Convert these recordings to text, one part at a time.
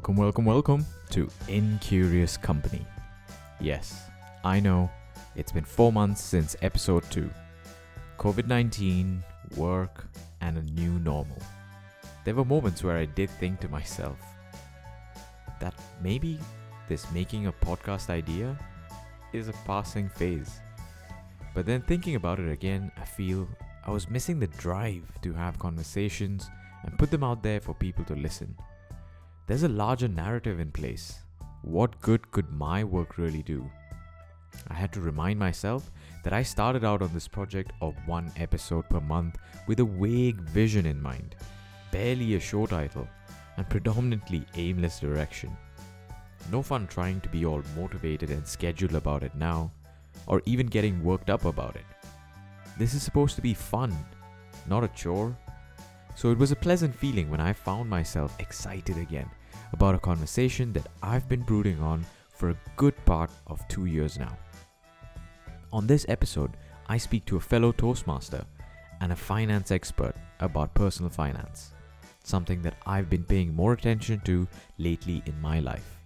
Welcome, welcome, welcome to Incurious Company. Yes, I know it's been four months since episode 2. COVID 19, work, and a new normal. There were moments where I did think to myself that maybe this making a podcast idea is a passing phase. But then thinking about it again, I feel I was missing the drive to have conversations and put them out there for people to listen. There's a larger narrative in place. What good could my work really do? I had to remind myself that I started out on this project of one episode per month with a vague vision in mind, barely a show title, and predominantly aimless direction. No fun trying to be all motivated and scheduled about it now, or even getting worked up about it. This is supposed to be fun, not a chore. So it was a pleasant feeling when I found myself excited again about a conversation that I've been brooding on for a good part of two years now. On this episode, I speak to a fellow Toastmaster and a finance expert about personal finance, something that I've been paying more attention to lately in my life.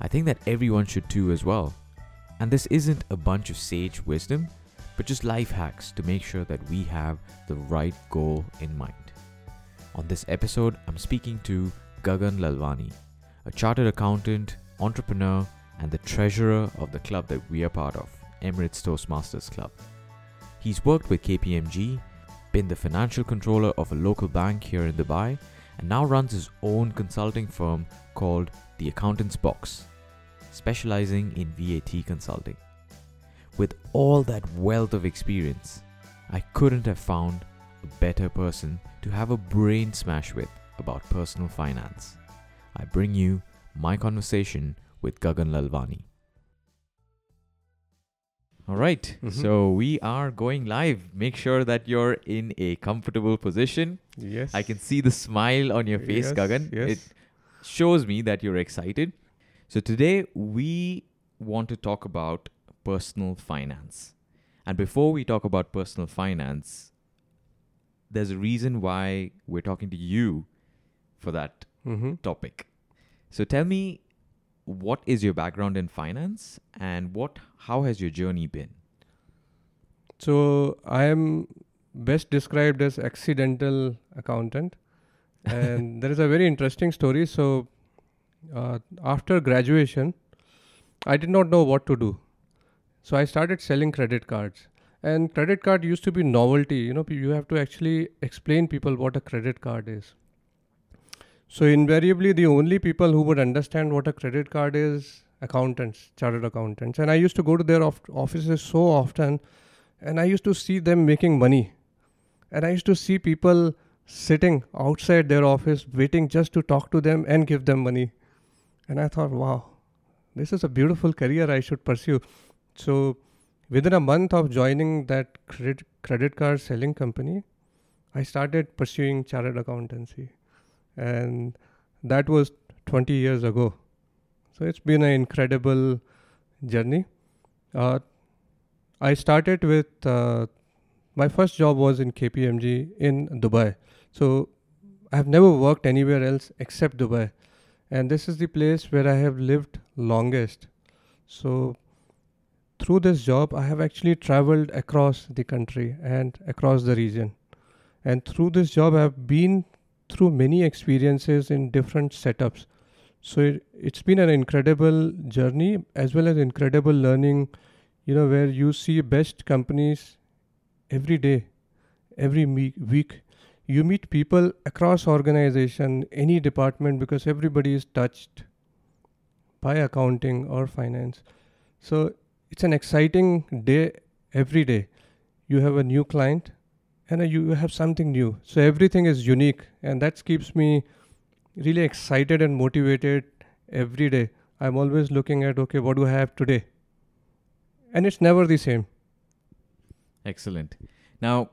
I think that everyone should too as well. And this isn't a bunch of sage wisdom, but just life hacks to make sure that we have the right goal in mind. On this episode, I'm speaking to Gagan Lalwani, a chartered accountant, entrepreneur, and the treasurer of the club that we are part of, Emirates Toastmasters Club. He's worked with KPMG, been the financial controller of a local bank here in Dubai, and now runs his own consulting firm called The Accountant's Box, specializing in VAT consulting. With all that wealth of experience, I couldn't have found a better person to have a brain smash with about personal finance. I bring you my conversation with Gagan Lalwani. All right, Mhm. so we are going live. Make sure that you're in a comfortable position. Yes. I can see the smile on your face, Yes, Gagan. yes. It shows me that you're excited. So today we want to talk about personal finance. And before we talk about personal finance, there's a reason why we're talking to you for that Mm-hmm. topic. So tell me what is your background in finance and what how has your journey been? So I am best described as accidental accountant, and there is a very interesting story. So uh, after graduation, I did not know what to do, so I started selling credit cards. And credit card used to be novelty. You know, you have to actually explain people what a credit card is. So invariably, the only people who would understand what a credit card is accountants, chartered accountants. And I used to go to their of- offices so often, and I used to see them making money. And I used to see people sitting outside their office waiting just to talk to them and give them money. And I thought, wow, this is a beautiful career I should pursue. So within a month of joining that credit, credit card selling company, I started pursuing chartered accountancy. And that was 20 years ago. So it's been an incredible journey. Uh, I started with uh, my first job was in KPMG in Dubai. So I have never worked anywhere else except Dubai, and this is the place where I have lived longest. So through this job, I have actually traveled across the country and across the region, and through this job, I have been through many experiences in different setups. So it, it's been an incredible journey as well as incredible learning, you know, where you see best companies every day, every me- week. You meet people across organization, any department, because everybody is touched by accounting or finance. So it's an exciting day every day. You have a new client and you have something new. So everything is unique, and that keeps me really excited and motivated every day. I'm always looking at okay, what do I have today? And it's never the same. Excellent. Now,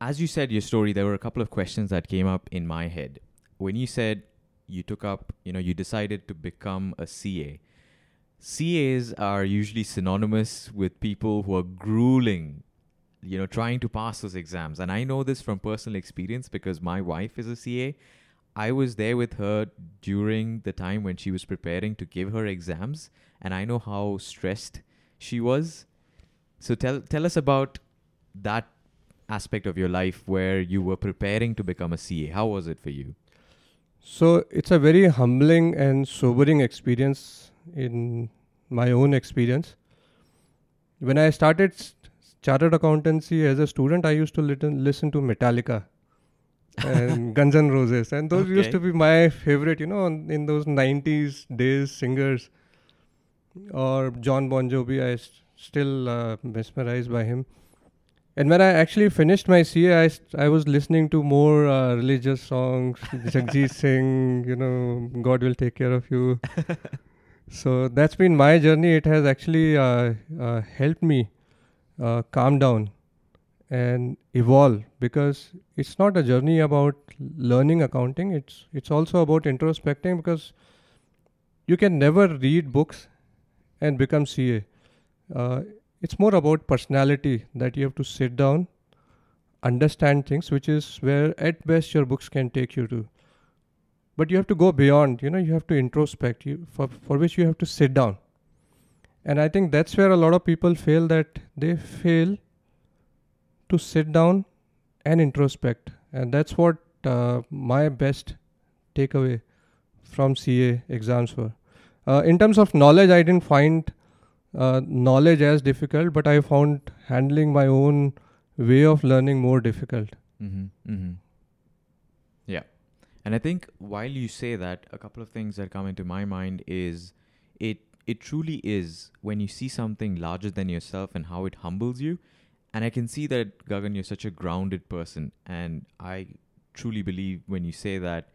as you said your story, there were a couple of questions that came up in my head. When you said you took up, you know, you decided to become a CA. CAs are usually synonymous with people who are grueling, you know, trying to pass those exams. And I know this from personal experience because my wife is a CA. I was there with her during the time when she was preparing to give her exams, and I know how stressed she was. So tell tell us about that aspect of your life where you were preparing to become a CA. How was it for you? So it's a very humbling and sobering experience in my own experience. When I started chartered accountancy as a student, I used to listen, listen to Metallica and Guns N' Roses, and those used to be my favorite, you know, in those 90s days singers. Or Jon Bon Jovi, I s- still uh, mesmerized by him. And when I actually finished my CA, I, st- I was listening to more uh, religious songs, Jagjit Singh, you know, God will take care of you. so that's been my journey. It has actually uh, uh, helped me uh, calm down and evolve because it's not a journey about learning accounting. It's it's also about introspecting because you can never read books and become CA. Uh, it's more about personality that you have to sit down, understand things, which is where at best your books can take you to. But you have to go beyond. You know, you have to introspect. You for for which you have to sit down. And I think that's where a lot of people fail. That they fail to sit down and introspect, and that's what uh, my best takeaway from CA exams were. Uh, in terms of knowledge, I didn't find uh, knowledge as difficult, but I found handling my own way of learning more difficult. Mm-hmm. Mm-hmm. Yeah. And I think while you say that, a couple of things that come into my mind is it it truly is when you see something larger than yourself and how it humbles you. And I can see that Gagan, you're such a grounded person, and I truly believe when you say that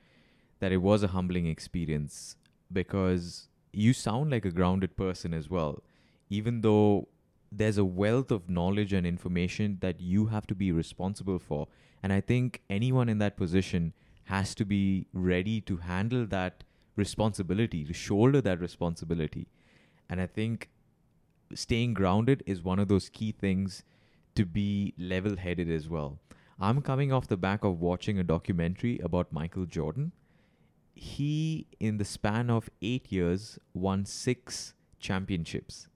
that it was a humbling experience because you sound like a grounded person as well, even though there's a wealth of knowledge and information that you have to be responsible for. And I think anyone in that position has to be ready to handle that responsibility, to shoulder that responsibility. And I think staying grounded is one of those key things to be level headed as well. I'm coming off the back of watching a documentary about Michael Jordan. He, in the span of eight years, won six championships.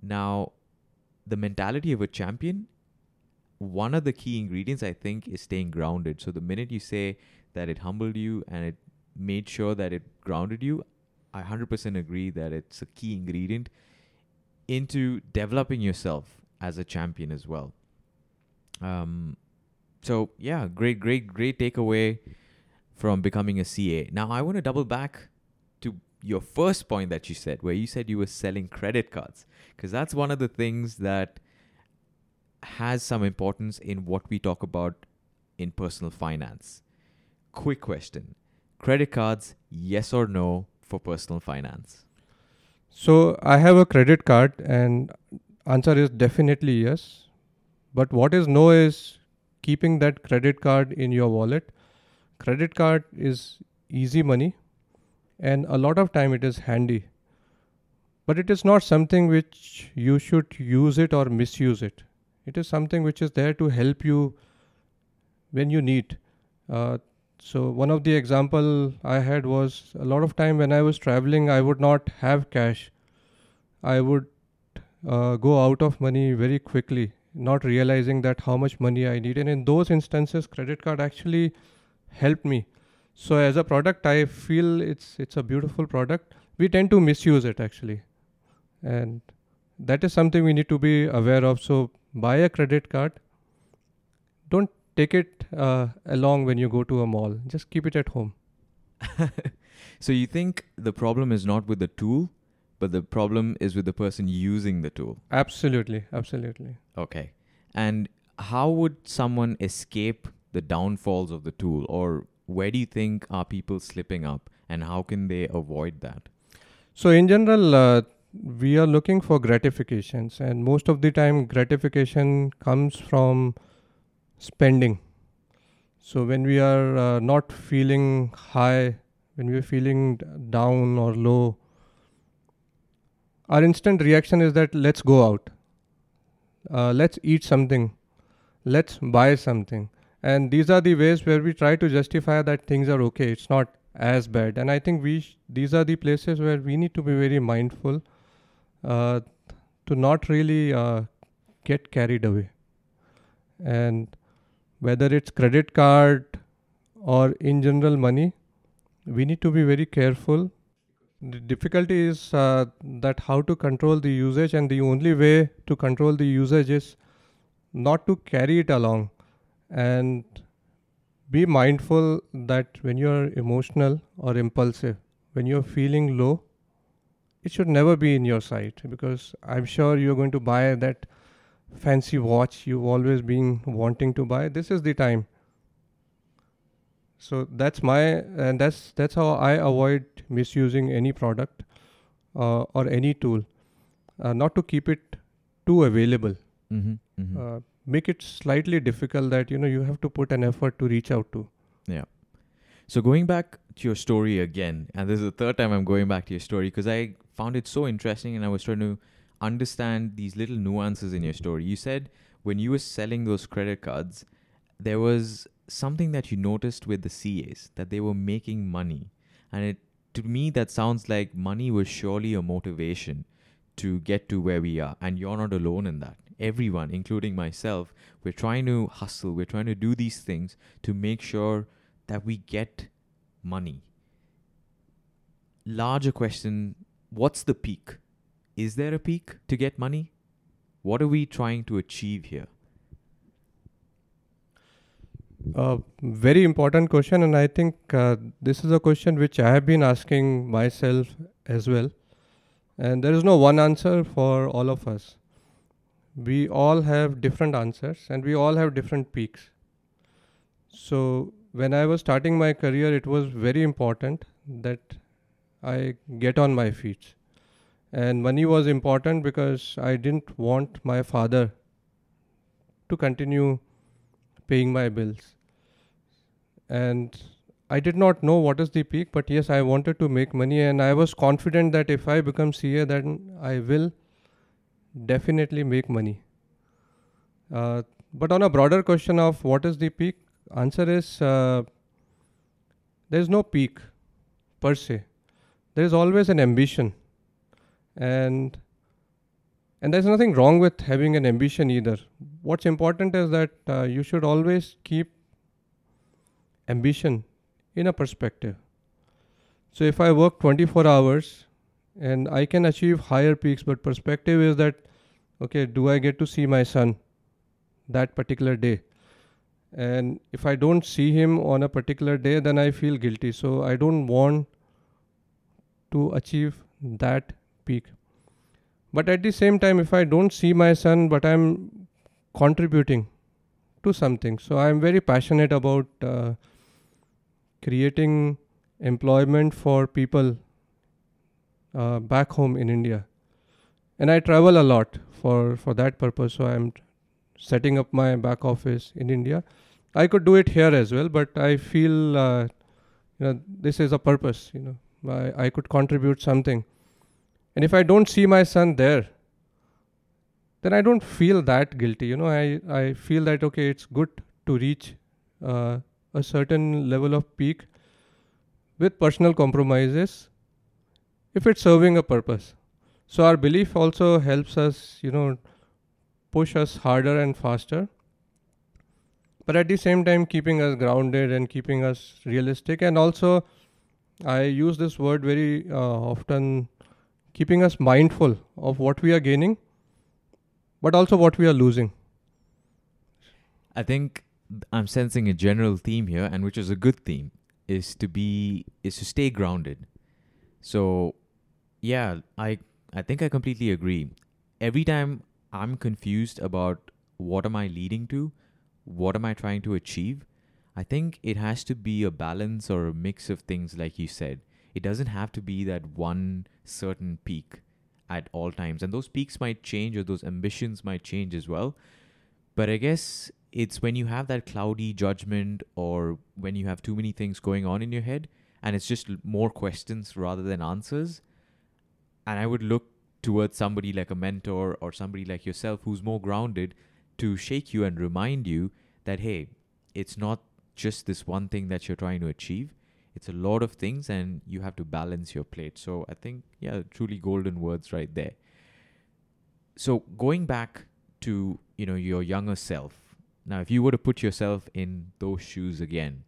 Now, the mentality of a champion, one of the key ingredients, I think, is staying grounded. So, the minute you say that it humbled you and it made sure that it grounded you, I 100% agree that it's a key ingredient into developing yourself as a champion as well. Um, so yeah, great, great, great takeaway from becoming a CA. Now I want to double back to your first point that you said, where you said you were selling credit cards, because that's one of the things that has some importance in what we talk about in personal finance. Quick question: credit cards, yes or no for personal finance? So I have a credit card, and answer is definitely yes. But what is no is keeping that credit card in your wallet. Credit card is easy money, and a lot of time it is handy. But it is not something which you should use it or misuse it. It is something which is there to help you when you need. Uh, so one of the example I had was a lot of time when I was traveling, I would not have cash. I would uh, go out of money very quickly, not realizing that how much money I need. And in those instances, credit card actually helped me. So as a product, I feel it's it's a beautiful product. We tend to misuse it actually, and that is something we need to be aware of. So buy a credit card. Don't take it uh, along when you go to a mall. Just keep it at home. so you think the problem is not with the tool, but the problem is with the person using the tool. Absolutely, absolutely. Okay. And how would someone escape the downfalls of the tool or where do you think are people slipping up and how can they avoid that? So in general, uh, we are looking for gratifications, and most of the time, gratification comes from spending. So when we are uh, not feeling high, when we are feeling down or low, our instant reaction is that let's go out, uh, let's eat something, let's buy something, and these are the ways where we try to justify that things are okay. It's not as bad. And i think we sh- these are the places where we need to be very mindful uh, to not really uh, get carried away. And whether it's credit card or in general money we need to be very careful. The difficulty is uh, that how to control the usage and the only way to control the usage is not to carry it along. And be mindful that when you're emotional or impulsive when you're feeling low it should never be in your sight because i'm sure you're going to buy that fancy watch you've always been wanting to buy this is the time so that's my and that's that's how i avoid misusing any product uh, or any tool uh, not to keep it too available Mm-hmm, mm-hmm. uh, make it slightly difficult that you know you have to put an effort to reach out to Yeah. So going back to your story again, and this is the third time I'm going back to your story because I found it so interesting and I was trying to understand these little nuances in your story. You said when you were selling those credit cards, there was something that you noticed with the CAs that they were making money. And it to me that sounds like money was surely a motivation to get to where we are. And you're not alone in that. Everyone, including myself, we're trying to hustle, we're trying to do these things to make sure that we get money. Larger question what's the peak? Is there a peak to get money? What are we trying to achieve here? Uh, very important question, and I think uh, this is a question which I have been asking myself as well. And there is no one answer for all of us. We all have different answers, and we all have different peaks. So, when I was starting my career, it was very important that I get on my feet. And money was important because I didn't want my father to continue paying my bills. And I did not know what is the peak, but yes, I wanted to make money, and I was confident that if I become CA, then I will definitely make money. Uh, but on a broader question of what is the peak, answer is uh, there is no peak per se. There is always an ambition, and and there's nothing wrong with having an ambition either. What's important is that uh, you should always keep ambition in a perspective. So if I work 24 hours and I can achieve higher peaks, but perspective is that okay, do I get to see my son that particular day? And if I don't see him on a particular day, then I feel guilty. So I don't want to achieve that peak. But at the same time, if I don't see my son, but I'm contributing to something, so I'm very passionate about uh, creating employment for people uh, back home in India. And I travel a lot for, for that purpose. So I'm setting up my back office in India. I could do it here as well, but I feel uh, you know this is a purpose. You know, I, I could contribute something. And if I don't see my son there, then I don't feel that guilty. You know, I, I feel that okay, it's good to reach uh, a certain level of peak with personal compromises if it's serving a purpose. So our belief also helps us, you know, push us harder and faster. But at the same time, keeping us grounded and keeping us realistic. And also, I use this word very uh, often keeping us mindful of what we are gaining, but also what we are losing. I think I'm sensing a general theme here, and which is a good theme, is to be is to stay grounded. So, yeah, I I think I completely agree. Every time I'm confused about what am I leading to, what am I trying to achieve, I think it has to be a balance or a mix of things, like you said. It doesn't have to be that one certain peak at all times, and those peaks might change or those ambitions might change as well. But I guess it's when you have that cloudy judgment or when you have too many things going on in your head and it's just more questions rather than answers. And I would look towards somebody like a mentor or somebody like yourself who's more grounded to shake you and remind you that, hey, it's not just this one thing that you're trying to achieve. It's a lot of things, and you have to balance your plate. So I think, yeah, truly golden words right there. So going back to you know your younger self. Now, if you were to put yourself in those shoes again,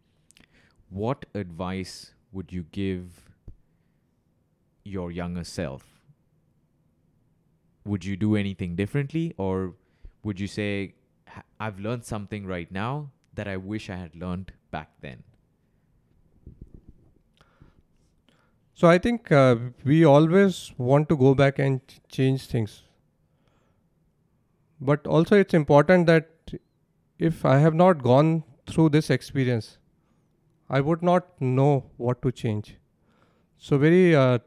what advice would you give your younger self? Would you do anything differently, or would you say, I've learned something right now that I wish I had learned back then? So I think uh, we always want to go back and ch- change things. But also, it's important that if I have not gone through this experience, I would not know what to change. So, very uh,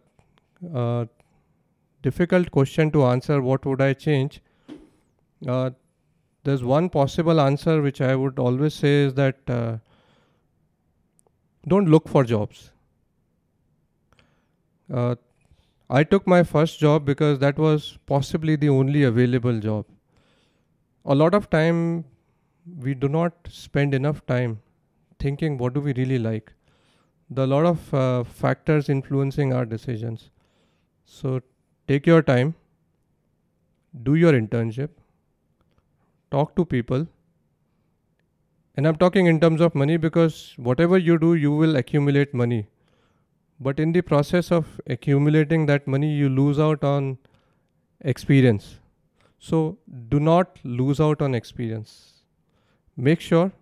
uh, difficult question to answer what would I change? Uh, there's one possible answer which I would always say is that uh, don't look for jobs. Uh, I took my first job because that was possibly the only available job. A lot of time we do not spend enough time thinking what do we really like. There are a lot of uh, factors influencing our decisions. So take your time, do your internship, talk to people. And I'm talking in terms of money because whatever you do, you will accumulate money but in the process of accumulating that money you lose out on experience so do not lose out on experience make sure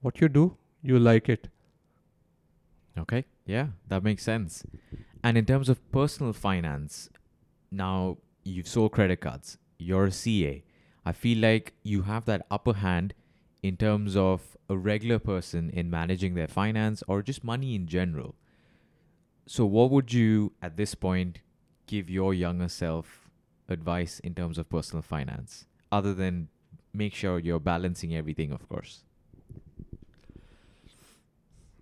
what you do you like it Okay, yeah, that makes sense. And in terms of personal finance, now you've sold credit cards, you're a CA. I feel like you have that upper hand in terms of a regular person in managing their finance or just money in general. So, what would you at this point give your younger self advice in terms of personal finance, other than make sure you're balancing everything, of course?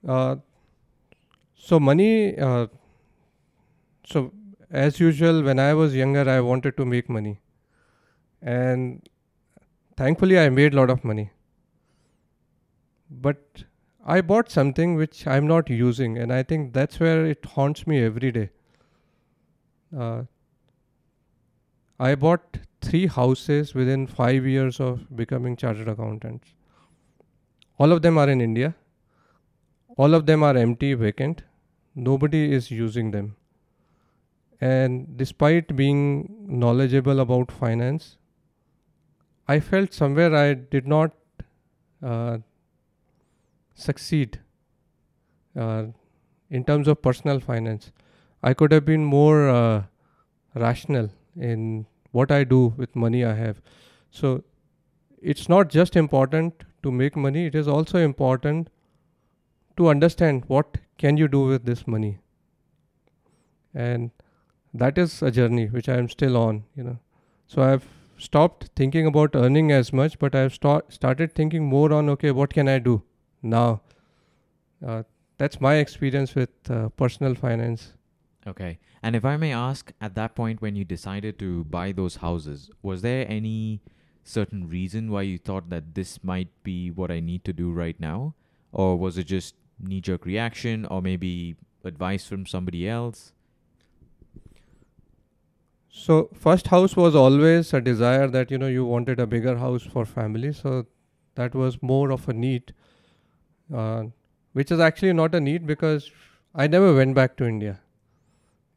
uh, so money uh, so as usual when i was younger i wanted to make money. And thankfully i made a lot of money. But i bought something which i'm not using and i think that's where it haunts me every day. Uh, i bought three houses within 5 years of becoming chartered accountants. All of them are in india. All of them are empty vacant. Nobody is using them. And despite being knowledgeable about finance i felt somewhere i did not uh, succeed uh, in terms of personal finance i could have been more uh, rational in what i do with money i have. So it's not just important to make money it is also important to understand what can you do with this money. And that is a journey which i am still on you know. So i've stopped thinking about earning as much but i've start, started thinking more on okay what can i do now uh, that's my experience with uh, personal finance Okay. And if I may ask, at that point when you decided to buy those houses, was there any certain reason why you thought that this might be what I need to do right now? Or was it just knee jerk reaction or maybe advice from somebody else? So first house was always a desire that you know you wanted a bigger house for family. So that was more of a need, uh, which is actually not a need because I never went back to India.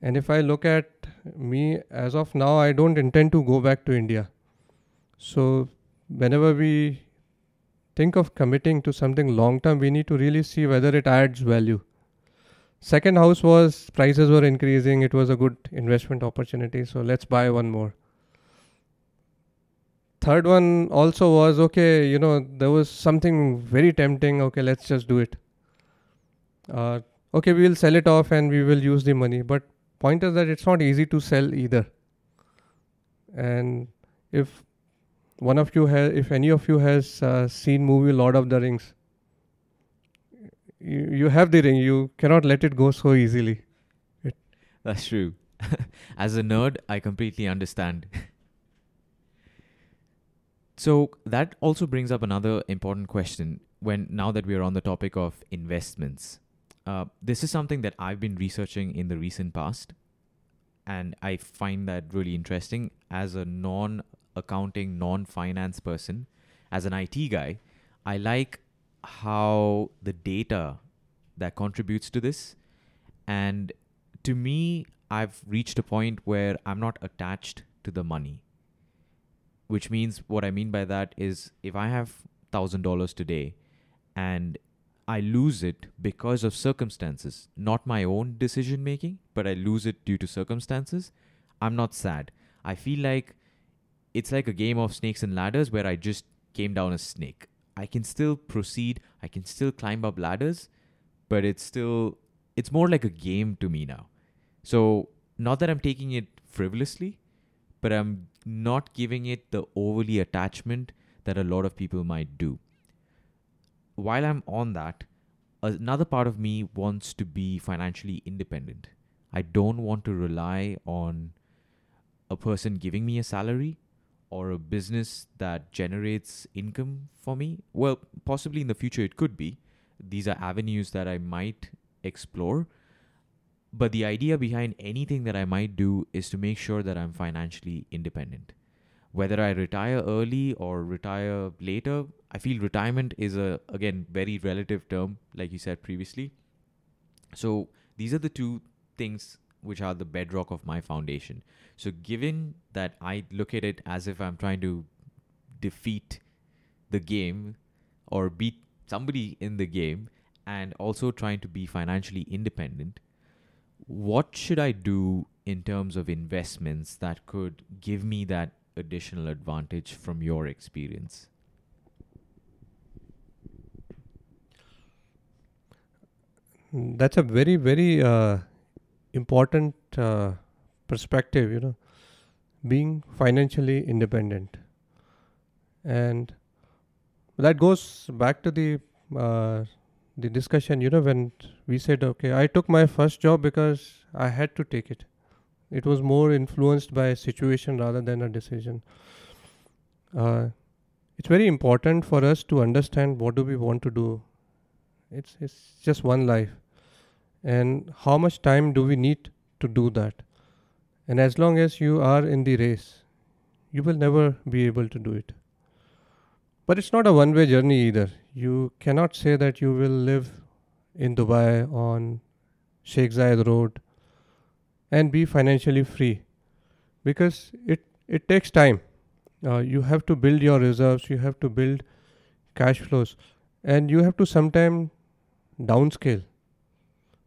And if I look at me as of now, I don't intend to go back to India. So whenever we think of committing to something long term, we need to really see whether it adds value. Second house was prices were increasing. It was a good investment opportunity. So let's buy one more. Third one also was okay. You know there was something very tempting. Okay, let's just do it. Uh, okay, we will sell it off and we will use the money. But point is that it's not easy to sell either. And if one of you has, if any of you has uh, seen movie Lord of the Rings, you, you have the ring. You cannot let it go so easily. That's true. As a nerd, I completely understand. so that also brings up another important question. when now that we're on the topic of investments, uh, this is something that I've been researching in the recent past, and I find that really interesting as a non accounting, non finance person, as an IT guy. I like how the data that contributes to this, and to me, I've reached a point where I'm not attached to the money. Which means what I mean by that is if I have thousand dollars today and I lose it because of circumstances, not my own decision making, but I lose it due to circumstances, I'm not sad. I feel like it's like a game of snakes and ladders where I just came down a snake. I can still proceed, I can still climb up ladders, but it's still it's more like a game to me now. So, not that I'm taking it frivolously, but I'm not giving it the overly attachment that a lot of people might do while I'm on that, another part of me wants to be financially independent. I don't want to rely on a person giving me a salary or a business that generates income for me. Well, possibly in the future it could be. These are avenues that I might explore. But the idea behind anything that I might do is to make sure that I'm financially independent whether I retire early or retire later, I feel retirement is a again very relative term, like you said previously. So these are the two things which are the bedrock of my foundation. So given that I look at it as if I'm trying to defeat the game or beat somebody in the game and also trying to be financially independent, what should I do in terms of investments that could give me that additional advantage from your experience? That's a very, very uh, important uh, perspective, you know, being financially independent. And that goes back to the uh, the discussion, you know, when we said, okay, I took my first job because I had to take it. It was more influenced by a situation rather than a decision. Uh, it's very important for us to understand what do we want to do. It's it's just one life, and how much time do we need to do that? And as long as you are in the race, you will never be able to do it. But it's not a one way journey either. You cannot say that you will live in Dubai on Sheikh Zayed Road and be financially free. Because it it takes time. Uh, you have to build your reserves you have to build cash flows and you have to sometime downscale.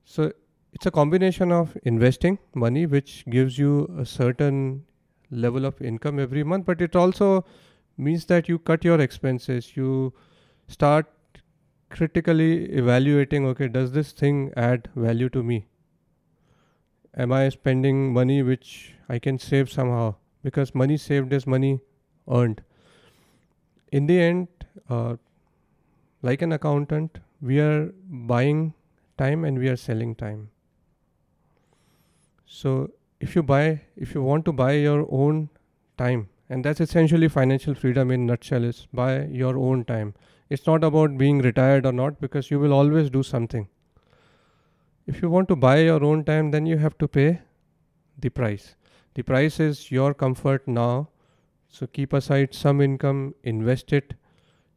So it's a combination of investing money which gives you a certain level of income every month but it also means that you cut your expenses you start critically evaluating okay does this thing add value to me am I spending money which I can save somehow? Because money saved is money earned. In the end, uh, like an accountant, we are buying time and we are selling time. So if you buy, if you want to buy your own time, and that's essentially financial freedom in nutshell is buy your own time. It's not about being retired or not because you will always do something. If you want to buy your own time then you have to pay the price. The price is your comfort now. So keep aside some income invest it.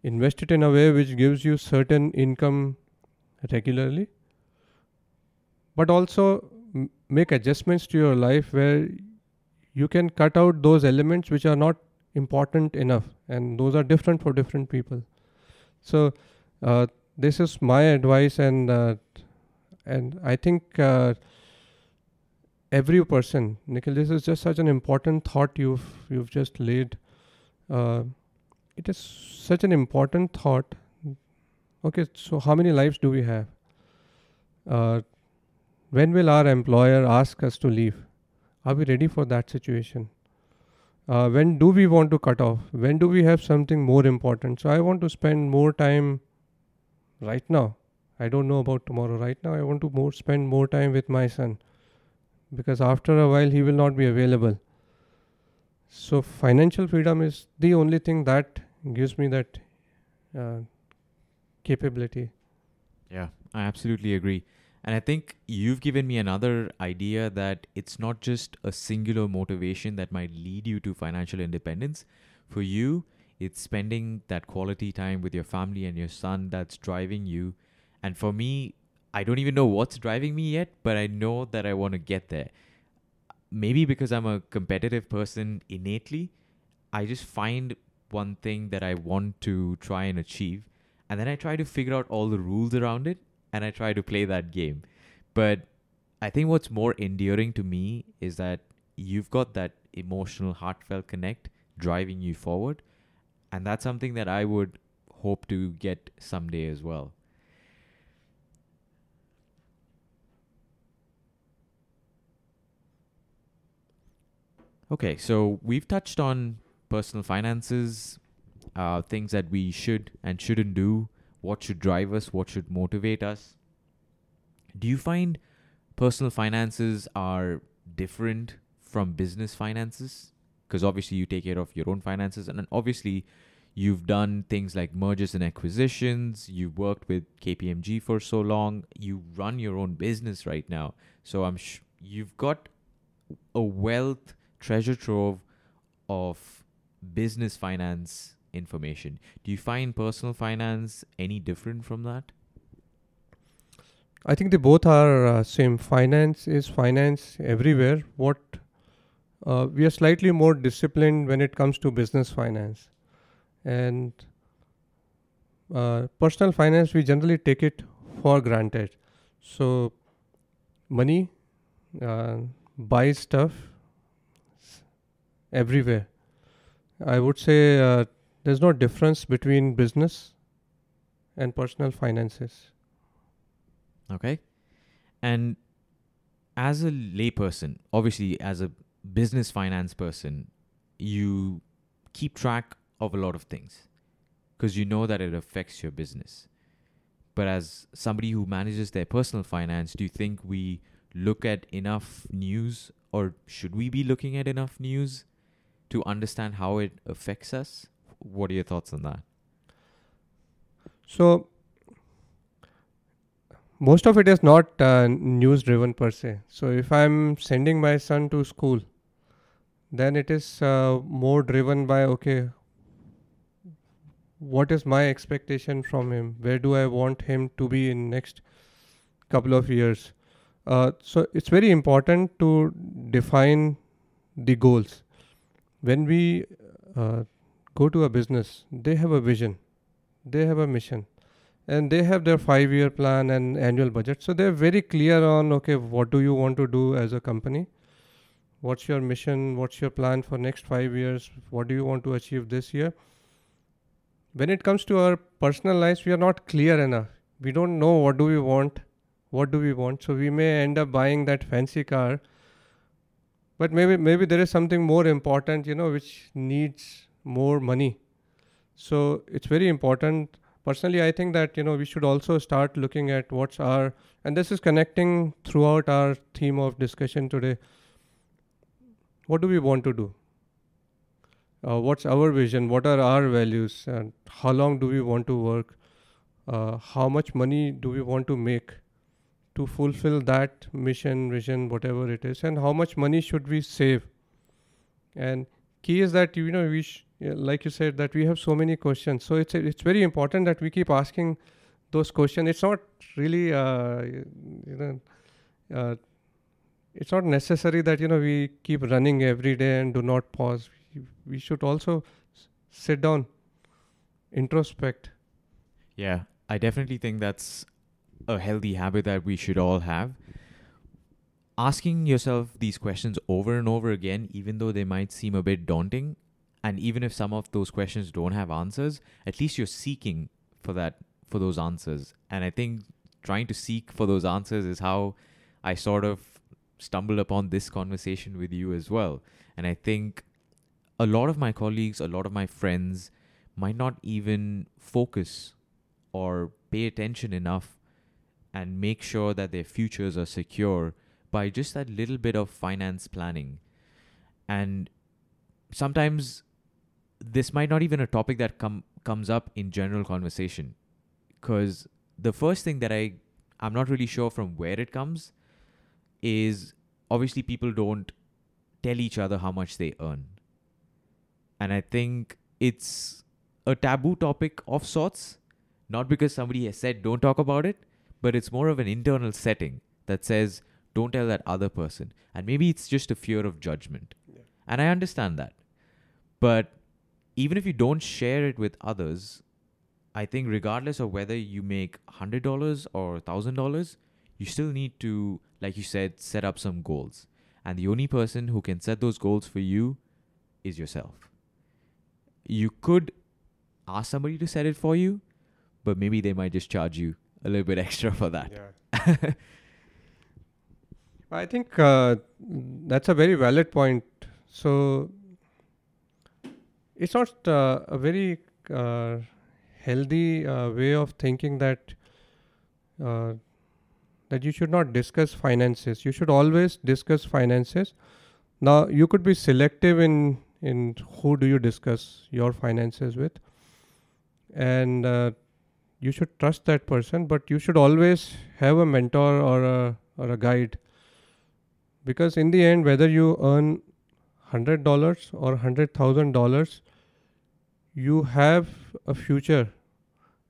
Invest it in a way which gives you certain income regularly. But also m- make adjustments to your life where you can cut out those elements which are not important enough and those are different for different people so uh, this is my advice and uh, and I think uh, every person, Nikhil, this is just such an important thought you've you've just laid. Uh, it is such an important thought. Okay, so how many lives do we have? Uh, when will our employer ask us to leave? Are we ready for that situation? Uh, when do we want to cut off? When do we have something more important? So I want to spend more time right now I don't know about tomorrow. Right now, I want to more spend more time with my son because after a while he will not be available. So financial freedom is the only thing that gives me that uh, capability. Yeah, I absolutely agree. And I think you've given me another idea that it's not just a singular motivation that might lead you to financial independence. For you, it's spending that quality time with your family and your son that's driving you. And for me, I don't even know what's driving me yet, but I know that I want to get there. Maybe because I'm a competitive person innately, I just find one thing that I want to try and achieve. And then I try to figure out all the rules around it and I try to play that game. But I think what's more endearing to me is that you've got that emotional, heartfelt connect driving you forward. And that's something that I would hope to get someday as well. Okay, so we've touched on personal finances, uh, things that we should and shouldn't do, what should drive us, what should motivate us. Do you find personal finances are different from business finances? Because obviously you take care of your own finances, and then obviously you've done things like mergers and acquisitions. You've worked with KPMG for so long. You run your own business right now, so I'm sh- you've got a wealth treasure trove of business finance information. Do you find personal finance any different from that? I think they both are uh, same. Finance is finance everywhere. What uh, we are slightly more disciplined when it comes to business finance, and uh, personal finance we generally take it for granted. So money uh, buys stuff everywhere. I would say uh, there's no difference between business and personal finances. Okay. And as a layperson, obviously, as a business finance person, you keep track of a lot of things because you know that it affects your business. But as somebody who manages their personal finance, do you think we look at enough news or should we be looking at enough news to understand how it affects us? What are your thoughts on that? So most of it is not uh, news driven per se. So if I'm sending my son to school, then it is uh, more driven by okay, what is my expectation from him? Where do I want him to be in next couple of years? Uh, so it's very important to define the goals. When we uh, go to a business, they have a vision, they have a mission, and they have their five year plan and annual budget. So they're very clear on okay, what do you want to do as a company? What's your mission? What's your plan for next five years? What do you want to achieve this year? When it comes to our personal lives, we are not clear enough. We don't know what do we want, what do we want. So we may end up buying that fancy car but maybe maybe there is something more important you know which needs more money. So it's very important. Personally i think that you know we should also start looking at what's our and this is connecting throughout our theme of discussion today. What do we want to do? Uh, what's our vision? What are our values? And how long do we want to work? Uh, how much money do we want to make to fulfill that mission, vision, whatever it is, and how much money should we save? And key is that you know we, sh- like you said, that we have so many questions. So it's it's very important that we keep asking those questions. It's not really uh, you know. Uh, it's not necessary that you know we keep running every day and do not pause. We, we should also sit down, introspect. Yeah, I definitely think that's a healthy habit that we should all have. Asking yourself these questions over and over again, even though they might seem a bit daunting, and even if some of those questions don't have answers, at least you're seeking for that for those answers. And I think trying to seek for those answers is how I sort of stumbled upon this conversation with you as well. And I think a lot of my colleagues, a lot of my friends might not even focus or pay attention enough and make sure that their futures are secure by just that little bit of finance planning. And sometimes this might not even a topic that come comes up in general conversation because the first thing that I I'm not really sure from where it comes is obviously people don't tell each other how much they earn. And I think it's a taboo topic of sorts, not because somebody has said don't talk about it, but it's more of an internal setting that says don't tell that other person. And maybe it's just a fear of judgment. Yeah. And I understand that. But even if you don't share it with others, I think regardless of whether you make $100 or $1,000, you still need to, like you said, set up some goals. And the only person who can set those goals for you is yourself. You could ask somebody to set it for you, but maybe they might just charge you a little bit extra for that. Yeah. I think uh, that's a very valid point. So it's not uh, a very uh, healthy uh, way of thinking that uh, that you should not discuss finances. You should always discuss finances. Now you could be selective in in who do you discuss your finances with, and uh, you should trust that person. But you should always have a mentor or a or a guide, because in the end, whether you earn hundred dollars or hundred thousand dollars, you have a future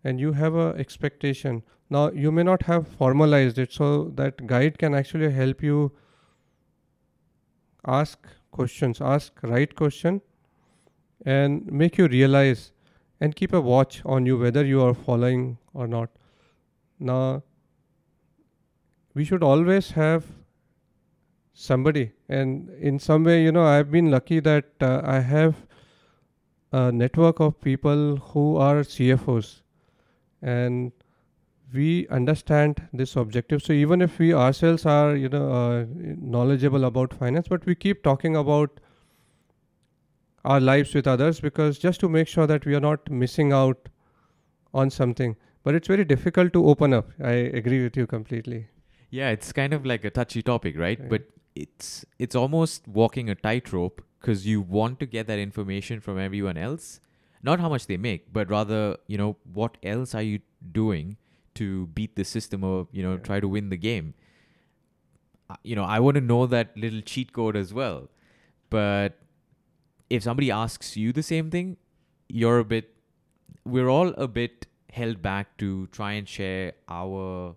and you have a expectation. Now you may not have formalized it so that guide can actually help you ask questions ask right question and make you realize and keep a watch on you whether you are following or not. Now we should always have somebody and in some way you know i've been lucky that uh, i have a network of people who are cfos and we understand this objective. So even if we ourselves are you know uh, knowledgeable about finance but we keep talking about our lives with others because just to make sure that we are not missing out on something. But it's very difficult to open up. I agree with you completely. Yeah, it's kind of like a touchy topic, right? Right. But it's it's almost walking a tightrope because you want to get that information from everyone else, not how much they make, but rather you know what else are you doing to beat the system or you know Yeah. try to win the game. Uh, You know, I want to know that little cheat code as well, but if somebody asks you the same thing, you're a bit. We're all a bit held back to try and share our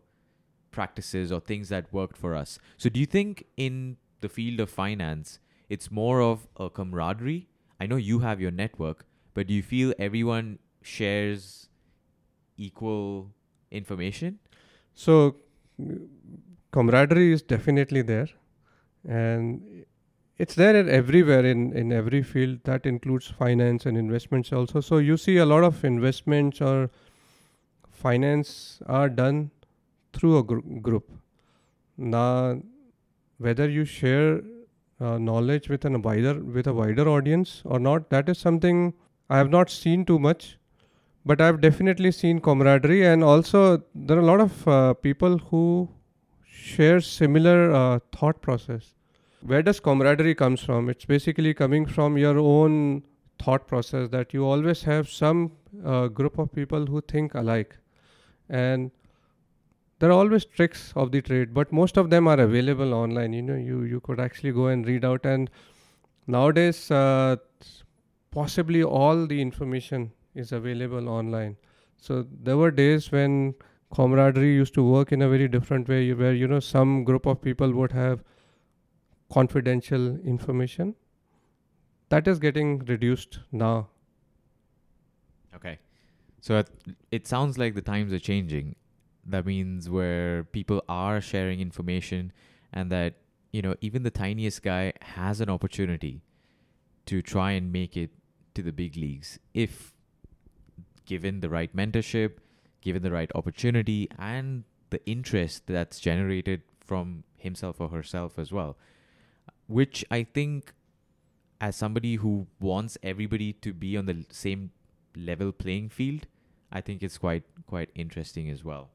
practices or things that worked for us. So do you think in the field of finance it's more of a camaraderie? I know you have your network, but do you feel everyone shares equal information? So, camaraderie is definitely there, and it's there everywhere in in every field. That includes finance and investments also. So you see a lot of investments or finance are done through a gr- group. Now, whether you share uh, knowledge with a wider with a wider audience or not, that is something I have not seen too much but I've definitely seen camaraderie, and also there are a lot of uh, people who share similar uh, thought process. Where does camaraderie comes from? It's basically coming from your own thought process that you always have some uh, group of people who think alike, and there are always tricks of the trade, but most of them are available online. You know, you you could actually go and read out, and nowadays uh, possibly all the information is available online. So there were days when camaraderie used to work in a very different way, where you know some group of people would have confidential information. That is getting reduced now. Okay. So it, it sounds like the times are changing. That means where people are sharing information and that, you know, even the tiniest guy has an opportunity to try and make it to the big leagues if given the right mentorship, given the right opportunity and the interest that's generated from himself or herself as well. Which I think as somebody who wants everybody to be on the same level playing field, I think it's quite quite interesting as well.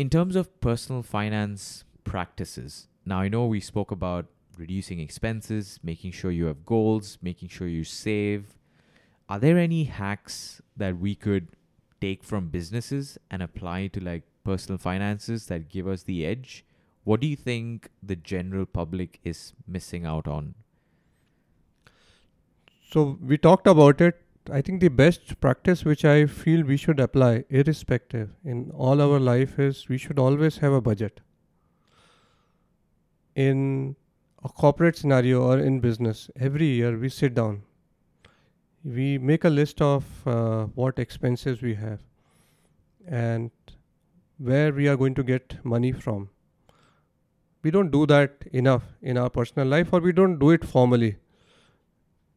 In terms of personal finance practices, now I know we spoke about reducing expenses, making sure you have goals, making sure you save. are there any hacks that we could take from businesses and apply to like personal finances that give us the edge? What do you think the general public is missing out on? So we talked about it. I think the best practice which I feel we should apply, irrespective in all our life, is we should always have a budget. In a corporate scenario or in business, every year we sit down, we make a list of uh, what expenses we have and where we are going to get money from. We don't do that enough in our personal life, or we don't do it formally.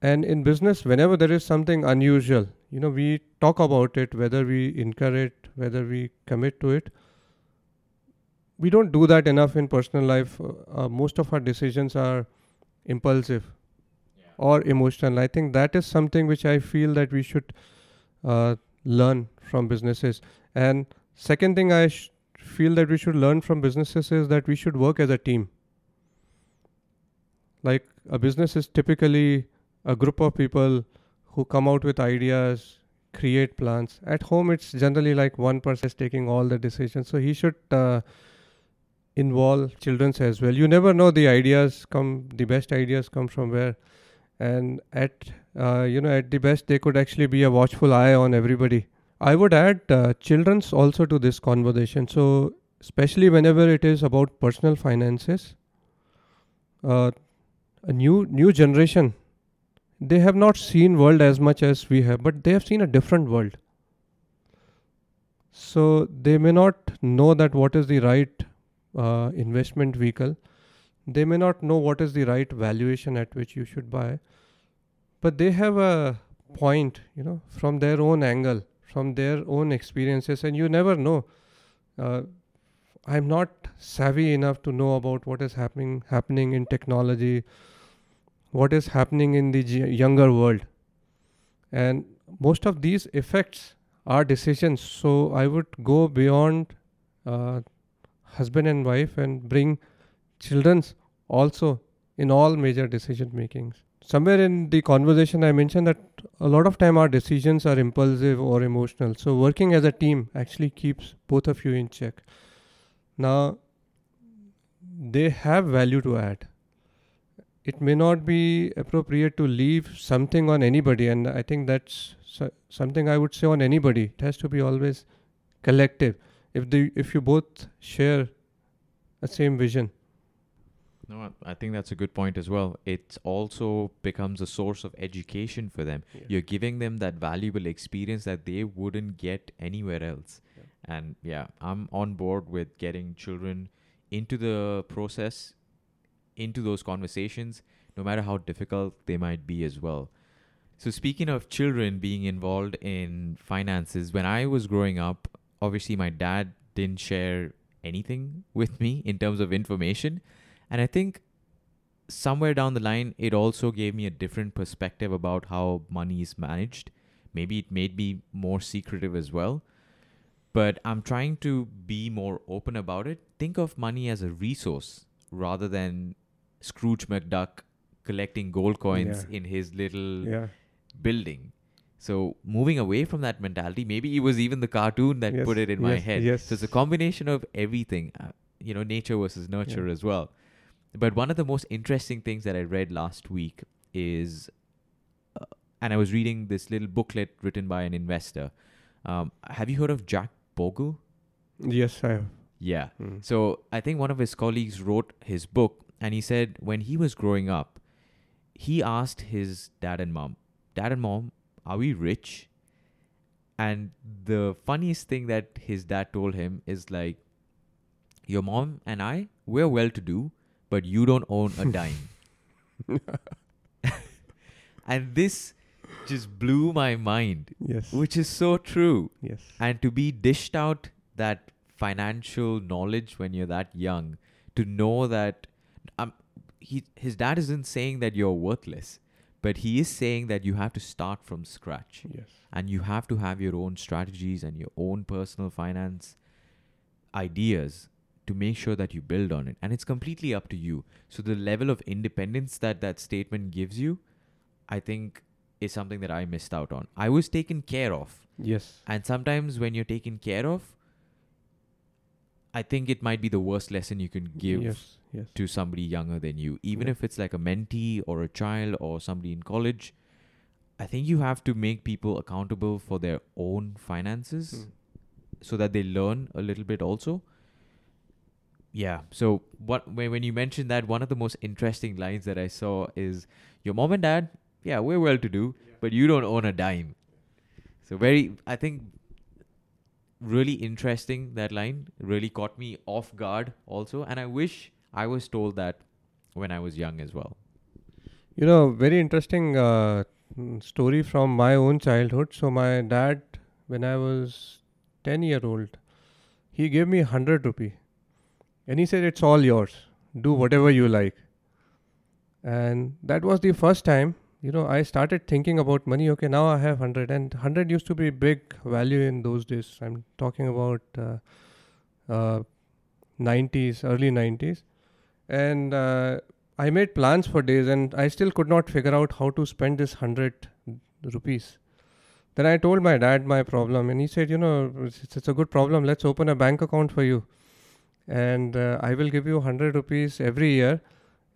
And in business, whenever there is something unusual, you know, we talk about it, whether we incur it, whether we commit to it. We don't do that enough in personal life. Uh, most of our decisions are impulsive or emotional. I think that is something which I feel that we should uh, learn from businesses. And second thing I sh- feel that we should learn from businesses is that we should work as a team. Like a business is typically a group of people who come out with ideas, create plans. At home, it's generally like one person is taking all the decisions. So he should uh, involve children as well. You never know the ideas come, the best ideas come from where. And at uh, you know at the best, they could actually be a watchful eye on everybody. I would add uh, children's also to this conversation. So especially whenever it is about personal finances, uh, a new new generation they have not seen world as much as we have but they have seen a different world. So they may not know that what is the right uh, investment vehicle. They may not know what is the right valuation at which you should buy. But they have a point you know from their own angle from their own experiences and you never know. Uh, i'm not savvy enough to know about what is happening happening in technology what is happening in the younger world. And most of these effects are decisions. So i would go beyond uh, husband and wife and bring children's also in all major decision makings. Somewhere in the conversation i mentioned that a lot of time our decisions are impulsive or emotional. So working as a team actually keeps both of you in check. Now they have value to add it may not be appropriate to leave something on anybody and i think that's something i would say on anybody. It has to be always collective. If the if you both share a same vision. No i think that's a good point as well. It also becomes a source of education for them. Yeah. you're giving them that valuable experience that they wouldn't get anywhere else. Yeah. and yeah i'm on board with getting children into the process into those conversations, no matter how difficult they might be as well. So, speaking of children being involved in finances, when I was growing up, obviously my dad didn't share anything with me in terms of information. And I think somewhere down the line, it also gave me a different perspective about how money is managed. Maybe it made me more secretive as well. But I'm trying to be more open about it. Think of money as a resource rather than Scrooge McDuck collecting gold coins yeah. in his little yeah. building. So moving away from that mentality, maybe it was even the cartoon that yes, put it in yes, my head. Yes. So it's a combination of everything, uh, you know, nature versus nurture yeah. as well. But one of the most interesting things that I read last week is, uh, and I was reading this little booklet written by an investor. Um, have you heard of Jack Bogle? Yes, I have. Yeah. Mm. So I think one of his colleagues wrote his book and he said when he was growing up, he asked his dad and mom, Dad and mom, are we rich? And the funniest thing that his dad told him is like, Your mom and I, we're well to do, but you don't own a dime. and this just blew my mind. Yes. Which is so true. Yes. And to be dished out that financial knowledge when you're that young, to know that um, he his dad isn't saying that you're worthless, but he is saying that you have to start from scratch. Yes. And you have to have your own strategies and your own personal finance ideas to make sure that you build on it. And it's completely up to you. So the level of independence that that statement gives you, I think is something that I missed out on. I was taken care of. Yes. And sometimes when you're taken care of, I think it might be the worst lesson you can give Yes. Yes. to somebody younger than you, even Yeah. if it's like a mentee or a child or somebody in college. I think you have to make people accountable for their own finances Mm. so that they learn a little bit also. Yeah. So what when when you mentioned that one of the most interesting lines that I saw is your mom and dad, yeah, we're well to do, but you don't own a dime. So very I think really interesting that line really caught me off guard also and I wish I was told that when I was young as well. You know, very interesting uh, story from my own childhood. So my dad, when I was ten year old, he gave me hundred rupee, and he said, "It's all yours. Do whatever you like." And that was the first time, you know, I started thinking about money. Okay, now I have hundred, and hundred used to be big value in those days. I'm talking about uh, uh, 90s, early 90s, and uh, I made plans for days and I still could not figure out how to spend this hundred rupees. Then I told my dad my problem, and he said, "You know, it's, it's a good problem. Let's open a bank account for you, and uh, I will give you hundred rupees every year,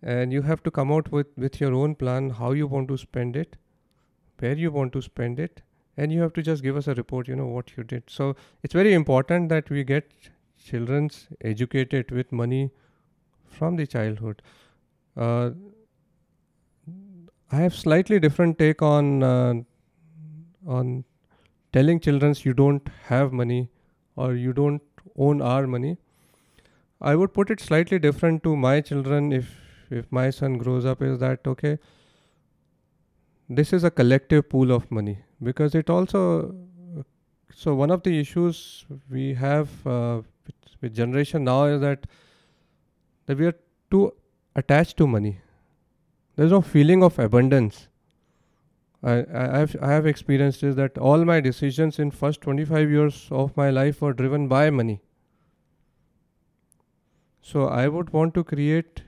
and you have to come out with with your own plan how you want to spend it, where you want to spend it, and you have to just give us a report. You know what you did. So it's very important that we get children's educated with money from the childhood. Uh, I have slightly different take on uh, on telling children you don't have money or you don't own our money. I would put it slightly different to my children if if my son grows up is that okay this is a collective pool of money because it also so one of the issues we have uh, with, with generation now is that that we are too attached to money. There's no feeling of abundance. I, I have I have experienced is that all my decisions in first 25 years of my life were driven by money. So I would want to create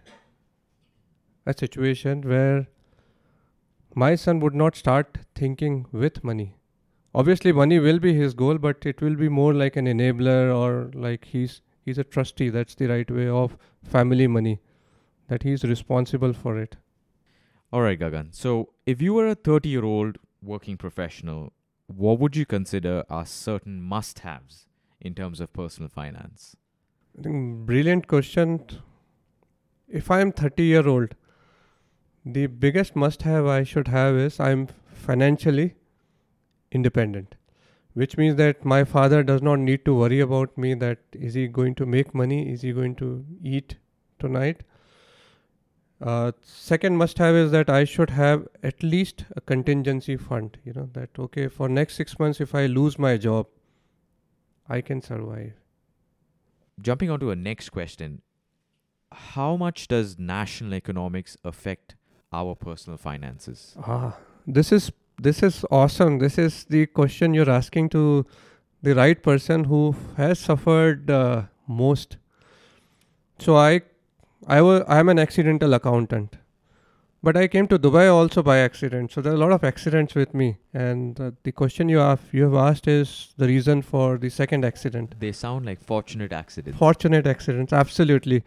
a situation where my son would not start thinking with money. Obviously, money will be his goal, but it will be more like an enabler or like he's he's a trustee. That's the right way of family money, that he's responsible for it. All right, Gagan. So, if you were a 30 year old working professional, what would you consider are certain must haves in terms of personal finance? I think brilliant question. If I'm 30 year old, the biggest must have I should have is I'm financially independent, which means that my father does not need to worry about me that is he going to make money, is he going to eat tonight. Uh, second must have is that I should have at least a contingency fund, you know, that okay, for next six months, if I lose my job, I can survive. Jumping on to a next question How much does national economics affect our personal finances? Ah, this is this is awesome. This is the question you're asking to the right person who has suffered uh, most. So I, I was I'm an accidental accountant, but I came to Dubai also by accident. So there are a lot of accidents with me. And uh, the question you have you have asked is the reason for the second accident. They sound like fortunate accidents. Fortunate accidents, absolutely.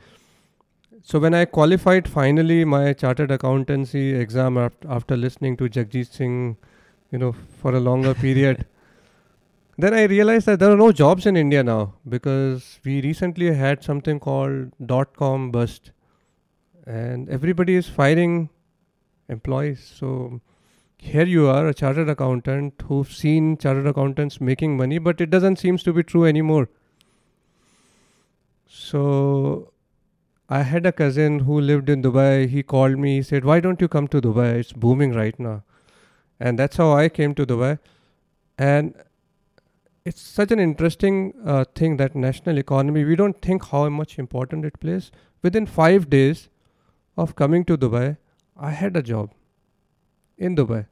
So when I qualified finally my chartered accountancy exam after, after listening to Jagjit Singh, you know, for a longer period, then I realized that there are no jobs in India now because we recently had something called dot com bust, and everybody is firing employees. So here you are, a chartered accountant who've seen chartered accountants making money, but it doesn't seems to be true anymore. So I had a cousin who lived in Dubai. He called me. He said, "Why don't you come to Dubai? It's booming right now." And that's how I came to Dubai. And it's such an interesting uh, thing that national economy. We don't think how much important it plays. Within five days of coming to Dubai, I had a job in Dubai.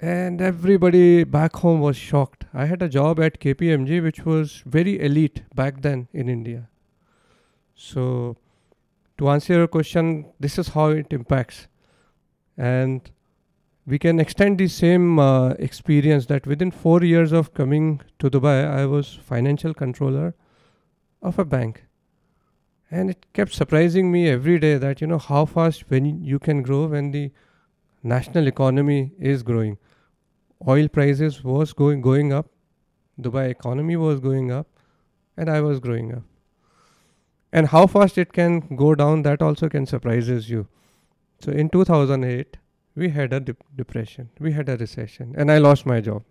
And everybody back home was shocked. I had a job at KPMG, which was very elite back then in India. So, to answer your question, this is how it impacts. And we can extend the same uh, experience that within four years of coming to Dubai, I was financial controller of a bank. And it kept surprising me every day that, you know, how fast when you can grow when the national economy is growing. Oil prices was going going up, Dubai economy was going up, and I was growing up. And how fast it can go down, that also can surprises you. So in 2008, we had a dep- depression, we had a recession, and I lost my job.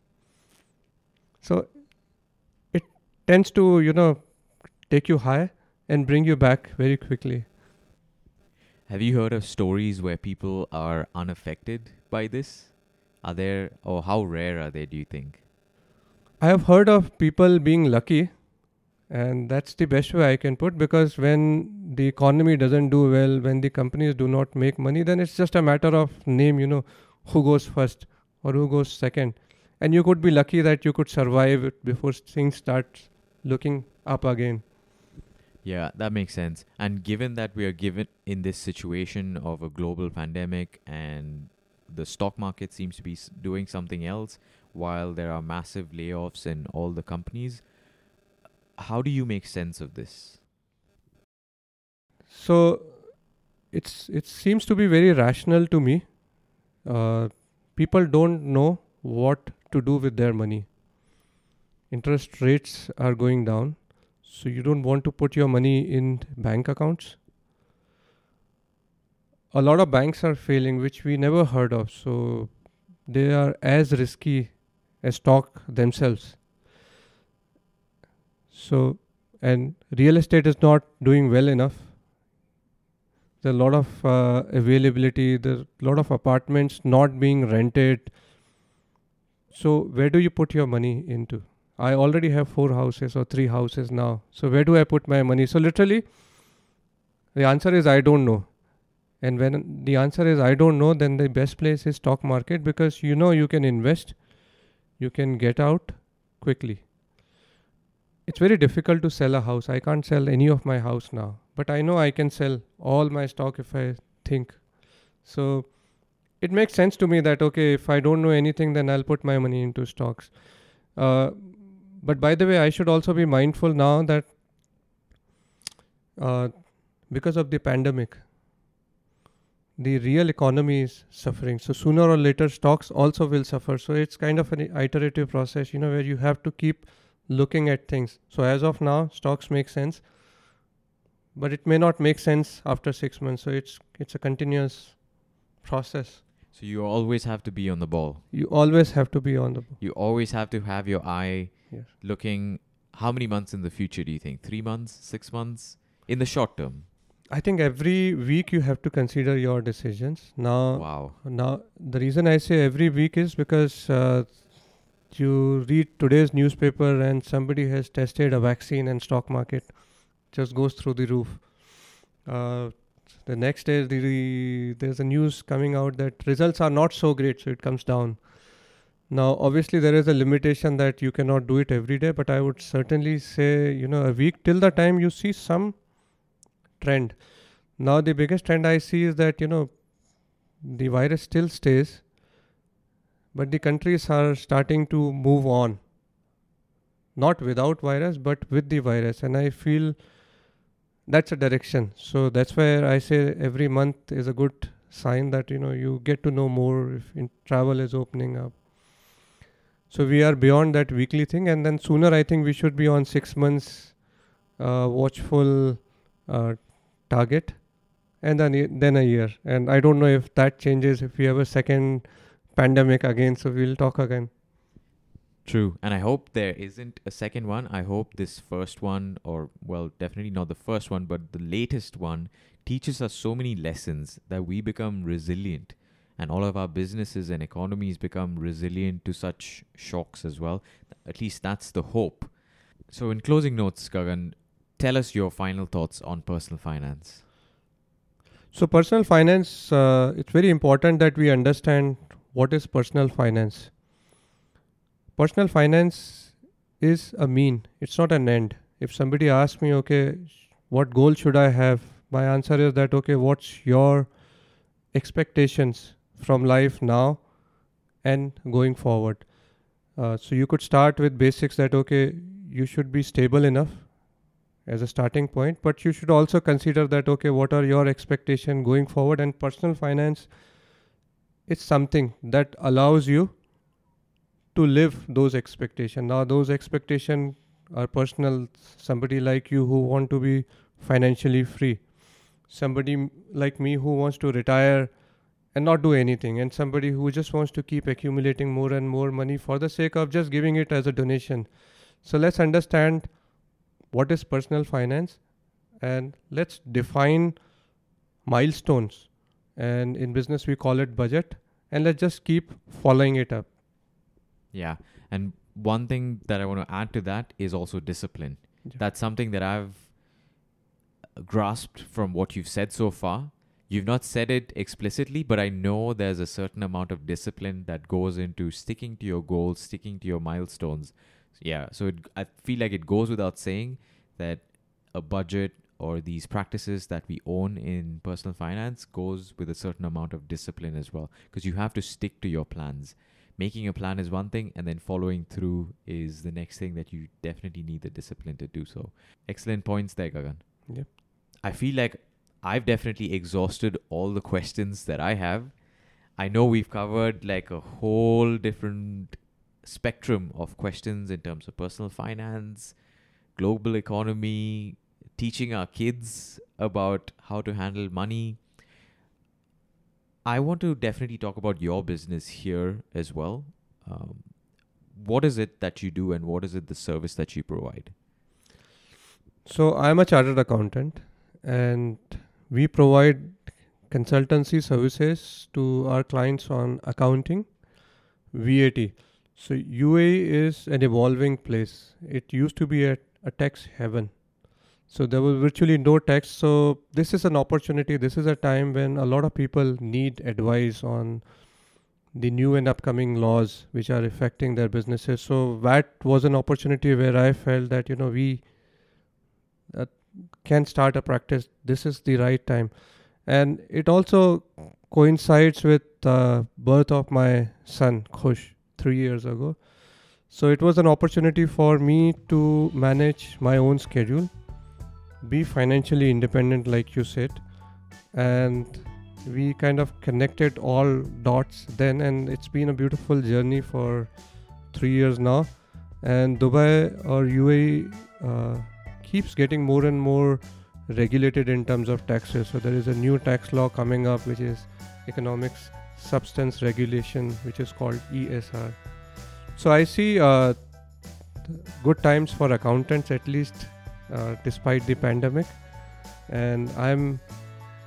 So it tends to, you know, take you high and bring you back very quickly. Have you heard of stories where people are unaffected by this? Are there, or how rare are they, do you think? I have heard of people being lucky, and that's the best way I can put because when the economy doesn't do well, when the companies do not make money, then it's just a matter of name, you know, who goes first or who goes second. And you could be lucky that you could survive it before things start looking up again. Yeah, that makes sense. And given that we are given in this situation of a global pandemic and the stock market seems to be doing something else while there are massive layoffs in all the companies, how do you make sense of this? So it's it seems to be very rational to me. Uh, people don't know what to do with their money. Interest rates are going down, so you don't want to put your money in bank accounts. A lot of banks are failing, which we never heard of. So they are as risky as stock themselves. So and real estate is not doing well enough. There's a lot of uh, availability there's a lot of apartments not being rented. So where do you put your money into? I already have four houses or three houses now. So where do i put my money? So literally the answer is i don't know. And when the answer is i don't know then the best place is stock market because you know you can invest you can get out quickly it's very difficult to sell a house i can't sell any of my house now but I know I can sell all my stock if I think. So it makes sense to me that okay, if I don't know anything, then I'll put my money into stocks. Uh, but by the way, I should also be mindful now that uh, because of the pandemic, the real economy is suffering. So sooner or later, stocks also will suffer. So it's kind of an iterative process, you know, where you have to keep looking at things. So as of now, stocks make sense but it may not make sense after six months. So it's it's a continuous process. So you always have to be on the ball. You always have to be on the ball. You always have to have your eye Yes. looking. How many months in the future do you think? Three months? Six months? In the short term? I think every week you have to consider your decisions. Now, wow. now the reason I say every week is because uh, you read today's newspaper and somebody has tested a vaccine and stock market just goes through the roof. Uh, the next day, the, there's a news coming out that results are not so great, so it comes down. Now, obviously, there is a limitation that you cannot do it every day, but I would certainly say, you know, a week till the time you see some trend. Now, the biggest trend I see is that, you know, the virus still stays, but the countries are starting to move on. Not without virus, but with the virus. And I feel that's a direction. So that's where I say every month is a good sign that, you know, you get to know more if travel is opening up. So we are beyond that weekly thing. And then sooner, I think we should be on six months uh, watchful uh, target and then, then a year. And I don't know if that changes if we have a second pandemic again. So we'll talk again. True. And I hope there isn't a second one. I hope this first one, or well, definitely not the first one, but the latest one, teaches us so many lessons that we become resilient and all of our businesses and economies become resilient to such shocks as well. At least that's the hope. So, in closing notes, Gagan, tell us your final thoughts on personal finance. So personal finance, uh, it's very important that we understand what is personal finance. Personal finance is a mean, it's not an end. If somebody asks me, okay, what goal should I have? My answer is that, okay, what's your expectations from life now and going forward. Uh, so you could start with basics that okay, you should be stable enough as a starting point, but you should also consider that okay, what are your expectation going forward? And personal finance is something that allows you to live those expectations. Now those expectations are personal. Somebody like you who want to be financially free, somebody like me who wants to retire and not do anything and somebody who just wants to keep accumulating more and more money for the sake of just giving it as a donation so let's understand what is personal finance and let's define milestones and in business we call it budget and let's just keep following it up Yeah. And one thing that I want to add to that is also discipline. Yeah. That's something that I've grasped from what you've said so far. You've not said it explicitly, but I know there's a certain amount of discipline that goes into sticking to your goals, sticking to your milestones. Yeah, so it, I feel like it goes without saying that a budget or these practices that we own in personal finance goes with a certain amount of discipline as well. Because you have to stick to your plans. Making a plan is one thing and then following through is the next thing that you definitely need the discipline to do so. Excellent points there gagan. Yep. i feel like i've definitely exhausted all the questions that i have. I know we've covered like a whole different spectrum of questions in terms of personal finance global economy teaching our kids about how to handle money I want to definitely talk about your business here as well. Um, what is it that you do, and what is it the service that you provide? So I'm a chartered accountant and we provide consultancy services to our clients on accounting, VAT. So UAE is an evolving place. It used to be a, a tax heaven. So there was virtually no tax. So this is an opportunity. This is a time when a lot of people need advice on the new and upcoming laws which are affecting their businesses. So that was an opportunity where I felt that you know we uh, can start a practice. This is the right time, and it also coincides with the birth of my son Khush three years ago. So it was an opportunity for me to manage my own schedule, be financially independent, like you said, and we kind of connected all dots then, and it's been a beautiful journey for three years now. And Dubai or UAE uh, keeps getting more and more regulated in terms of taxes. So there is a new tax law coming up, which is economics substance regulation, which is called ESR. So I see uh, good times for accountants, at least uh, despite the pandemic. And I'm,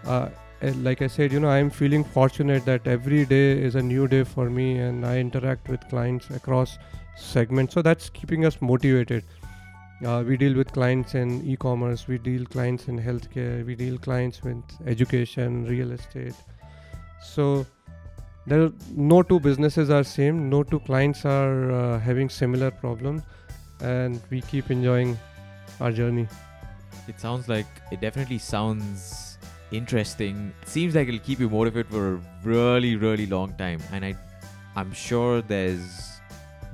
uh, eh, like I said, you know, I'm feeling fortunate that every day is a new day for me, and I interact with clients across segments. So that's keeping us motivated. Uh, we deal with clients in e-commerce, we deal clients in healthcare, we deal clients with education, real estate. So there no two businesses are same, no two clients are uh, having similar problems, and we keep enjoying our journey. It sounds like it definitely sounds interesting. It seems like it'll keep you motivated for a really, really long time. And I, I'm sure there's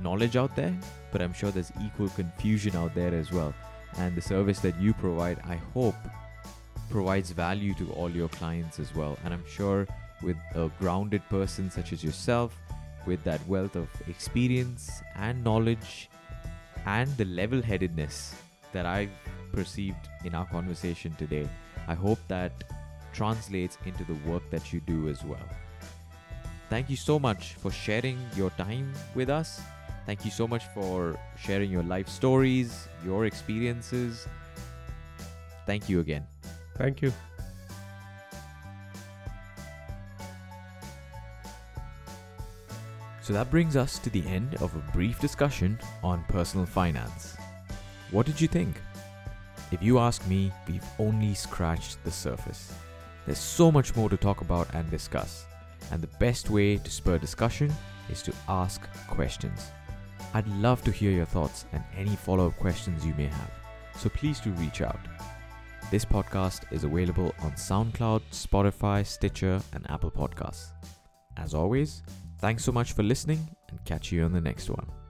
knowledge out there, but I'm sure there's equal confusion out there as well. And the service that you provide, I hope, provides value to all your clients as well. And I'm sure with a grounded person such as yourself, with that wealth of experience and knowledge, and the level headedness that I've perceived in our conversation today, I hope that translates into the work that you do as well. Thank you so much for sharing your time with us. Thank you so much for sharing your life stories, your experiences. Thank you again. Thank you. So that brings us to the end of a brief discussion on personal finance. What did you think? If you ask me, we've only scratched the surface. There's so much more to talk about and discuss, and the best way to spur discussion is to ask questions. I'd love to hear your thoughts and any follow up questions you may have, so please do reach out. This podcast is available on SoundCloud, Spotify, Stitcher, and Apple Podcasts. As always, Thanks so much for listening and catch you on the next one.